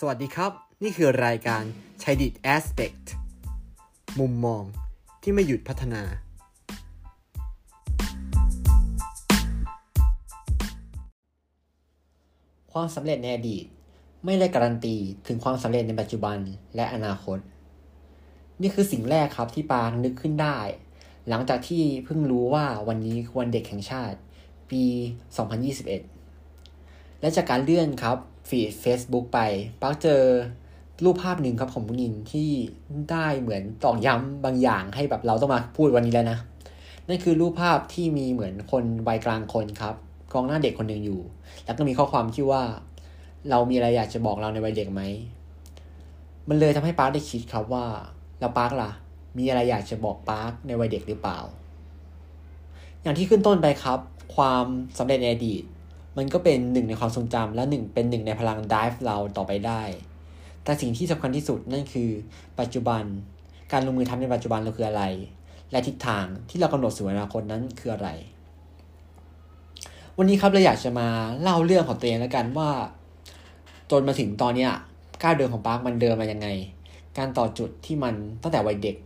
สวัสดีครับ นี่คือรายการช h ดิต Aspect มุมมองที่ไม่หยุดพัฒนา ความสำเร็จในอดีต ไม่ได้การันตีถึงความสำเร็จในปัจจุบันและอนาคต นี่คือสิ่งแรกครับที่ปางนึกขึ้นได้ หลังจากที่เพิ่งรู้ว่าวันนี้คือวันเด็กแห่งชาติ ปี 2021 และจากการเลื่อนครับ ฟีด Facebook ไปปักเจอรูปภาพหนึ่งครับของมุนินที่ได้เหมือนตอกย้ำบางอย่างให้แบบเราต้องมาพูดวันนี้แล้วนะ นั่นคือรูปภาพที่มีเหมือนคนวัยกลางคนครับกองหน้าเด็กคนหนึ่งอยู่ แล้วก็มีข้อความที่ว่า เรามีอะไรอยากจะบอกเราในวัยเด็กไหม มันเลยทำให้ปาร์คได้คิดครับว่าแล้วปาร์คล่ะ มีอะไรอยากจะบอกปาร์คในวัยเด็กหรือเปล่า อย่างที่ขึ้นต้นไปครับ ความสำเร็จในอดีต มันก็เป็นหนึ่งในความทรงจำและหนึ่งเป็นหนึ่งในพลัง drive เราต่อไปได้ แต่สิ่งที่สำคัญที่สุดนั่นคือ ปัจจุบัน การลงมือทำในปัจจุบันเราคืออะไร และทิศทางที่เรากำหนดสู่อนาคตนั้นคืออะไร วันนี้ครับเราอยากจะมาเล่าเรื่องของตัวเองแล้วกันว่า จนมาถึงตอนนี้ก้าวเดินของปาร์คมันเดินมายังไง การต่อจุดที่มันตั้งแต่วัยเด็ก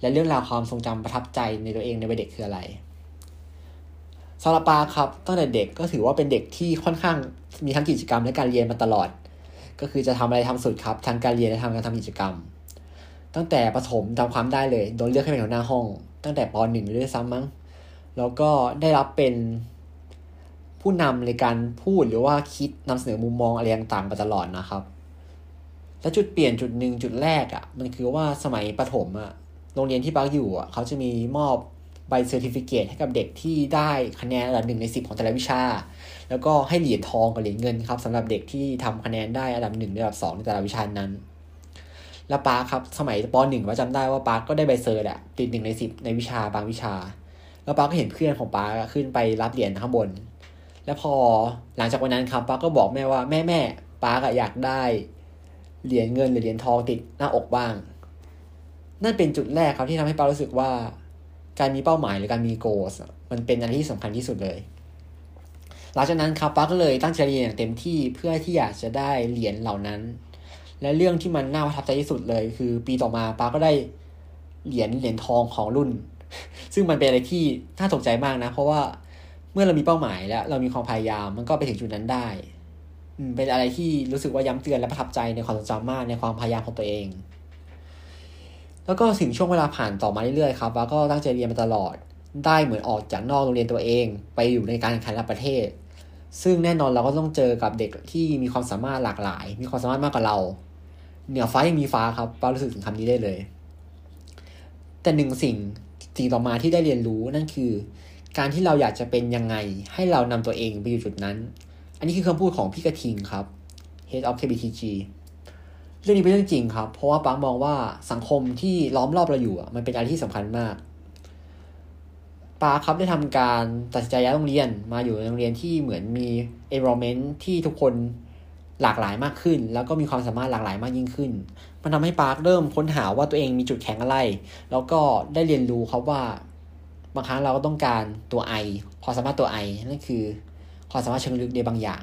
และเรื่องราวความทรงจำประทับใจในตัวเองในวัยเด็กคืออะไร สำหรับปาครับตั้งแต่เด็กก็ถือว่าเป็นเด็กที่ค่อนข้างมีทั้งกิจกรรมและการเรียนมาตลอด ก็คือจะทำอะไรทำสุดครับทั้งการเรียนและทำการทำกิจกรรม ตั้งแต่ประถมจำความได้เลยโดนเลือกให้เป็นหัวหน้าห้อง ตั้งแต่ปหนึ่งด้วยซ้ำมั้งแล้วก็ได้รับเป็นผู้นำในการพูดหรือว่าคิดนำเสนอมุมมองอะไรต่างๆมาตลอดนะครับ และจุดเปลี่ยนจุดหนึ่งจุดแรกอะ่ะมันคือว่าสมัยประถมอะ่ะโรงเรียนที่ปาร์คอยู่อะ่ะเขาจะมีมอบ ใบ certificate ให้กับเด็กที่ได้คะแนนระดับหนึ่งในสิบของแต่ละวิชา แล้วก็ให้เหรียญทองกับเหรียญเงินครับสำหรับเด็กที่ทำคะแนนได้ระดับหนึ่งระดับสองในแต่ละวิชานั้น แล้วปาร์คครับสมัยปหนึ่งว่าจำได้ว่าปาร์คก็ได้ใบเซอร์แหละติดหนึ่งในสิบในวิชาบางวิชา แล้วปาร์คก็เห็นเพื่อนของปาร์คขึ้นไปรับเหรียญข้างบน แล้วพอหลังจากวันนั้นครับปาก็บอกแม่ว่าแม่แม่ปาก็อยากได้เหรียญเงินหรือเหรียญทองติดหน้าอกบ้าง นั่นเป็นจุดแรกครับที่ทำให้ปารู้สึกว่า การมีเป้าหมายหรือการมีโกสมันเป็นอะไรที่สำคัญที่สุดเลย หลังจากนั้นครับป้าก็เลยตั้งใจเรียนอย่างเต็มที่เพื่อที่อยากจะได้เหรียญเหล่านั้น และเรื่องที่มันน่าประทับใจที่สุดเลย คือปีต่อมาป้าก็ได้เหรียญเหรียญทองของรุ่น ซึ่งมันเป็นอะไรที่น่าตกใจมากนะ เพราะว่าเมื่อเรามีเป้าหมายแล้ว เรามีความพยายามมันก็ไปถึงจุดนั้นได้เป็นอะไรที่รู้สึกว่าย้ำเตือนและประทับใจในความทรงจำมากในความพยายามของตัวเอง แล้วก็ถึงช่วงเวลาผ่านต่อมาเรื่อยๆครับแล้วก็ตั้งใจเรียนมาตลอด ได้เหมือนออกจากนอกโรงเรียนตัวเอง ไปอยู่ในการแข่งขันระดับประเทศ ซึ่งแน่นอนเราก็ต้องเจอกับเด็กที่มีความสามารถหลากหลาย มีความสามารถมากกว่าเรา เหนือฟ้ายังมีฟ้าครับป้ารู้สึกถึงคำนี้ได้เลย แต่หนึ่งสิ่งสิ่งต่อมาที่ได้เรียนรู้นั่นคือ การที่เราอยากจะเป็นยังไง ให้เรานำตัวเองไปอยู่จุดนั้น อันนี้คือคำพูดของพี่กระทิงครับ Head of KBTG รื่องนี้เป็นเรื่องจริงครับ เพราะว่าปังมองว่าสังคมที่ล้อมรอบเราอยู่มันเป็นอะไรที่สำคัญมากปาครับได้ทำการตัดสินใจย้ายโรงเรียนมาอยู่ในโรงเรียนที่เหมือนมี environment ที่ทุกคนหลากหลายมากขึ้น แล้วก็มีความสามารถหลากหลายมากยิ่งขึ้น มันทำให้ปาร์คเริ่มค้นหาว่าตัวเองมีจุดแข็งอะไร แล้วก็ได้เรียนรู้ครับว่าบางครั้งเราก็ต้องการตัวไอความสามารถตัวไอนั่นคือความสามารถเชิงลึกในบางอย่าง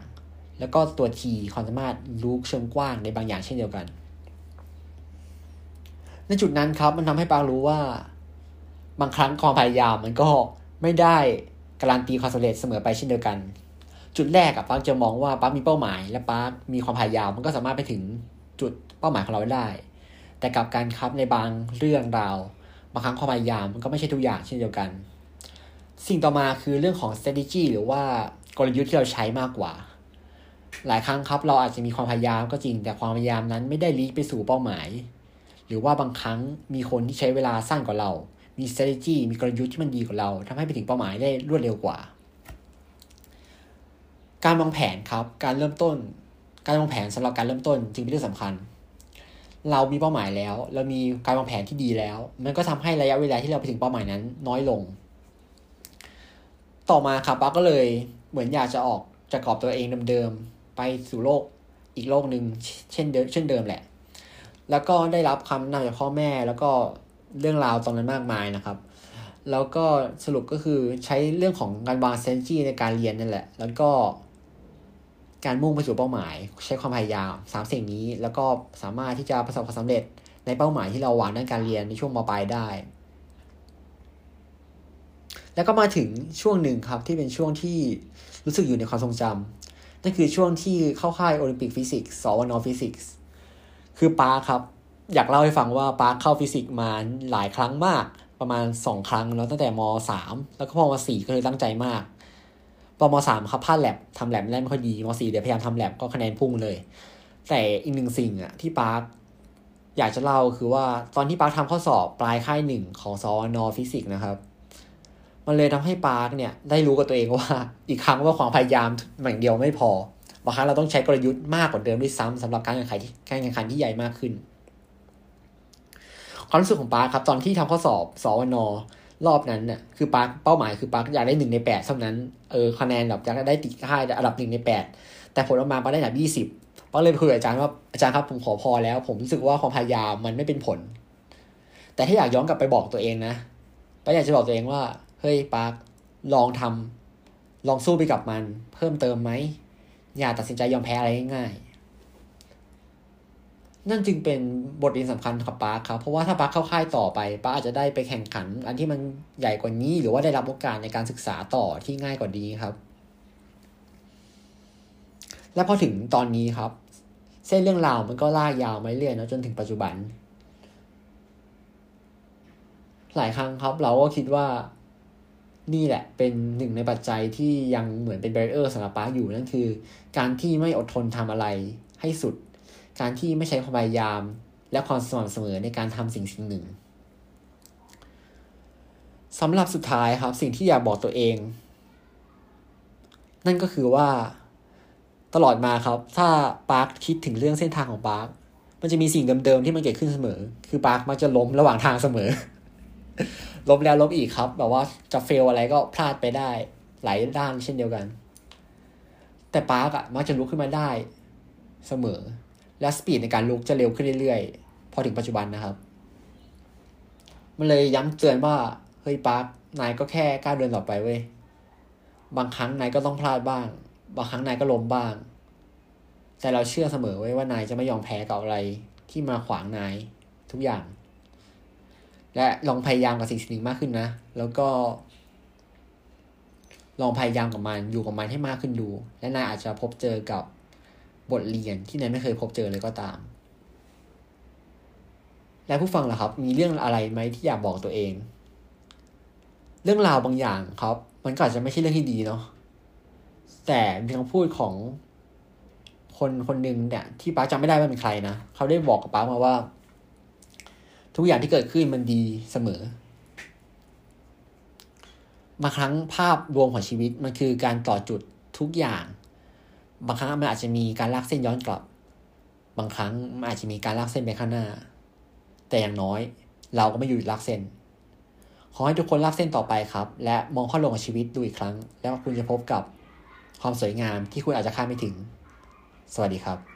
แล้วก็ตัว T ความสามารถรู้เชิงกว้างในบางอย่างเช่นเดียวกัน ในจุดนั้นครับมันทำให้ปาร์รู้ว่า บางครั้งความพยายามมันก็ไม่ได้การันตีความสำเร็จเสมอไปเช่นเดียวกัน จุดแรกอะปาร์จะมองว่าปาร์มีเป้าหมาย และปาร์มีความพยายามมันก็สามารถไปถึงจุดเป้าหมายของเราได้ แต่กับการครับในบางเรื่องราวบางครั้งความพยายามมันก็ไม่ใช่ทุกอย่างเช่นเดียวกัน สิ่งต่อมาคือเรื่องของ strategy หรือว่ากลยุทธ์ที่เราใช้มากกว่า หลายครั้งครับเราอาจจะมีความพยายามก็จริง แต่ความพยายามนั้นไม่ได้ลีไปสู่เป้าหมาย หรือว่าบางครั้งมีคนที่ใช้เวลาสั้นกว่าเรา มี strategy มีกลยุทธ์ที่มันดีกว่าเราทำให้ไปถึงเป้าหมายได้รวดเร็วกว่า การวางแผนครับการเริ่มต้น การวางแผนสำหรับการเริ่มต้นจึงเป็นเรื่องสำคัญ เรามีเป้าหมายแล้ว เรามีการวางแผนที่ดีแล้ว มันก็ทำให้ระยะเวลาที่เราไปถึงเป้าหมายนั้น น้อยลง ต่อมาครับป้าก็เลยเหมือนอยากจะออกจะกรอบตัวเองเดิม ไปสู่โลกอีกโลกหนึ่งเช่นเดิมเช่นเดิมแหละ แล้วก็ได้รับคำนำจากพ่อแม่แล้วก็เรื่องราวตรงนั้นมากมายนะครับ แล้วก็สรุปก็คือใช้เรื่องของการวางเซนจี้ในการเรียนนั่นแหละ แล้วก็การมุ่งไปสู่เป้าหมาย ใช้ความพยายามสามสิ่งนี้ แล้วก็สามารถที่จะประสบความสำเร็จในเป้าหมายที่เราวางด้านการเรียนในช่วงมปลายได้ แล้วก็มาถึงช่วงหนึ่งครับที่เป็นช่วงที่รู้สึกอยู่ในความทรงจำ นั่นคือช่วงที่เข้าค่ายโอลิมปิกฟิสิกส์สอวนฟิสิกส์คือปาร์คครับ อยากเล่าให้ฟังว่าปาร์คเข้าฟิสิกส์มาหลายครั้งมาก ประมาณสองครั้งแล้วตั้งแต่มสามแล้วก็พอมสี่ก็เลยตั้งใจมากพอมสามครับพลาดแลบทำแลบไม่ได้ไม่ค่อยดีมสี่เดี๋ยวพยายามทำแลบก็คะแนนพุ่งเลย แต่อีกหนึ่งสิ่งอะที่ปาร์คอยากจะเล่าคือว่าตอนที่ปาร์คทำข้อสอบปลายค่ายหนึ่งของสอวนฟิสิกส์นะครับ มันเลยทำให้ปาร์คเนี่ยได้รู้กับตัวเองว่า อีกครั้งว่าความพยายามอย่างเดียวไม่พอบางครั้งเราต้องใช้กลยุทธ์มากกว่าเดิมด้วยซ้ำสำหรับการแข่งขันที่การแข่งขันที่ใหญ่มากขึ้น ความรู้สึกของปาร์คครับ ตอนที่ทำข้อสอบสอวนรอบนั้นน่ะคือปาร์คเป้าหมายคือปาร์คอยากได้หนึ่งในแปดเท่านั้นเออคะแนนแบบอยากได้ติดค่ายอันดับหนึ่งในแปดแต่ผลออกมาปาร์คได้อันดับยี่สิบปาร์คเลยคุยกับอาจารย์ว่าอาจารย์ครับผมขอพอแล้ว ผมรู้สึกว่าความพยายามมันไม่เป็นผล แต่ถ้าอยากย้อนกลับไปบอกตัวเองนะปาร์คอยากจะบอกตัวเองว่า เฮ้ยปาร์คลองทำลองสู้ไปกับมัน เพิ่มเติมไหม อย่าตัดสินใจยอมแพ้อะไรง่ายๆนั่นจึงเป็นบทเรียนสำคัญกับปาร์คครับ เพราะว่าถ้าปาร์คเข้าค่ายต่อไปปาร์คอาจจะได้ไปแข่งขัน อันที่มันใหญ่กว่านี้ หรือว่าได้รับโอกาสในการศึกษาต่อที่ง่ายกว่านี้ครับ และพอถึงตอนนี้ครับ เส้นเรื่องราวมันก็ลากยาวมาเรื่อยๆนะจนถึงปัจจุบันหลายครั้งครับ เราก็คิดว่า นี่แหละเป็นหนึ่งในปัจจัยที่ยังเหมือนเป็นเบรเออร์สำหรับป้าอยู่นั่นคือ การที่ไม่อดทนทำอะไรให้สุด การที่ไม่ใช้ความพยายาม และความสม่ำเสมอในการทำสิ่งสิ่งหนึ่งสำหรับสุดท้ายครับสิ่งที่อยากบอกตัวเอง นั่นก็คือว่าตลอดมาครับ ถ้าปาร์คคิดถึงเรื่องเส้นทางของปาร์คมันจะมีสิ่งเดิมๆที่มันเกิดขึ้นเสมอ คือปาร์คมักจะล้มระหว่างทางเสมอ ล้มแล้วล้มอีกครับ แบบว่าจะเฟลอะไรก็พลาดไปได้หลายด้านเช่นเดียวกัน แต่ปาร์กอะมักจะลุกขึ้นมาได้เสมอ และสปีดในการลุกจะเร็วขึ้นเรื่อยๆ พอถึงปัจจุบันนะครับ มันเลยย้ำเตือนว่าเฮ้ยปาร์กนายก็แค่ก้าวเดินต่อไปเว้ยบางครั้งนายก็ต้องพลาดบ้าง บางครั้งนายก็ล้มบ้าง แต่เราเชื่อเสมอไว้ว่านายจะไม่ยอมแพ้กับอะไรที่มาขวางนายทุกอย่าง และลองพยายามกับสิ่งสิ่งหนึ่งมากขึ้นนะ แล้วก็ ลองพยายามกับมันอยู่กับมันให้มากขึ้นดู และนายอาจจะพบเจอกับบทเรียนที่นายไม่เคยพบเจอเลยก็ตาม และผู้ฟังล่ะครับ มีเรื่องอะไรไหมที่อยากบอกตัวเอง เรื่องราวบางอย่างครับ มันก็อาจจะไม่ใช่เรื่องที่ดีเนาะแต่มีคำพูดของคนคนหนึ่งเนี่ยที่ป้าจำไม่ได้ว่าเป็นใครนะเขาได้บอกกับป้ามาว่า ทุกอย่างที่เกิดขึ้นมันดีเสมอบางครั้งภาพรวมของชีวิตมันคือการต่อจุดทุกอย่าง บางครั้งมันอาจจะมีการลากเส้นย้อนกลับ บางครั้งมันอาจจะมีการลากเส้นไปข้างหน้า แต่อย่างน้อย เราก็ไม่อยู่ลากเส้น ขอให้ทุกคนลากเส้นต่อไปครับ และมองข้อลงของชีวิตดูอีกครั้ง แล้วคุณจะพบกับความสวยงามที่คุณอาจจะคาดไม่ถึง สวัสดีครับ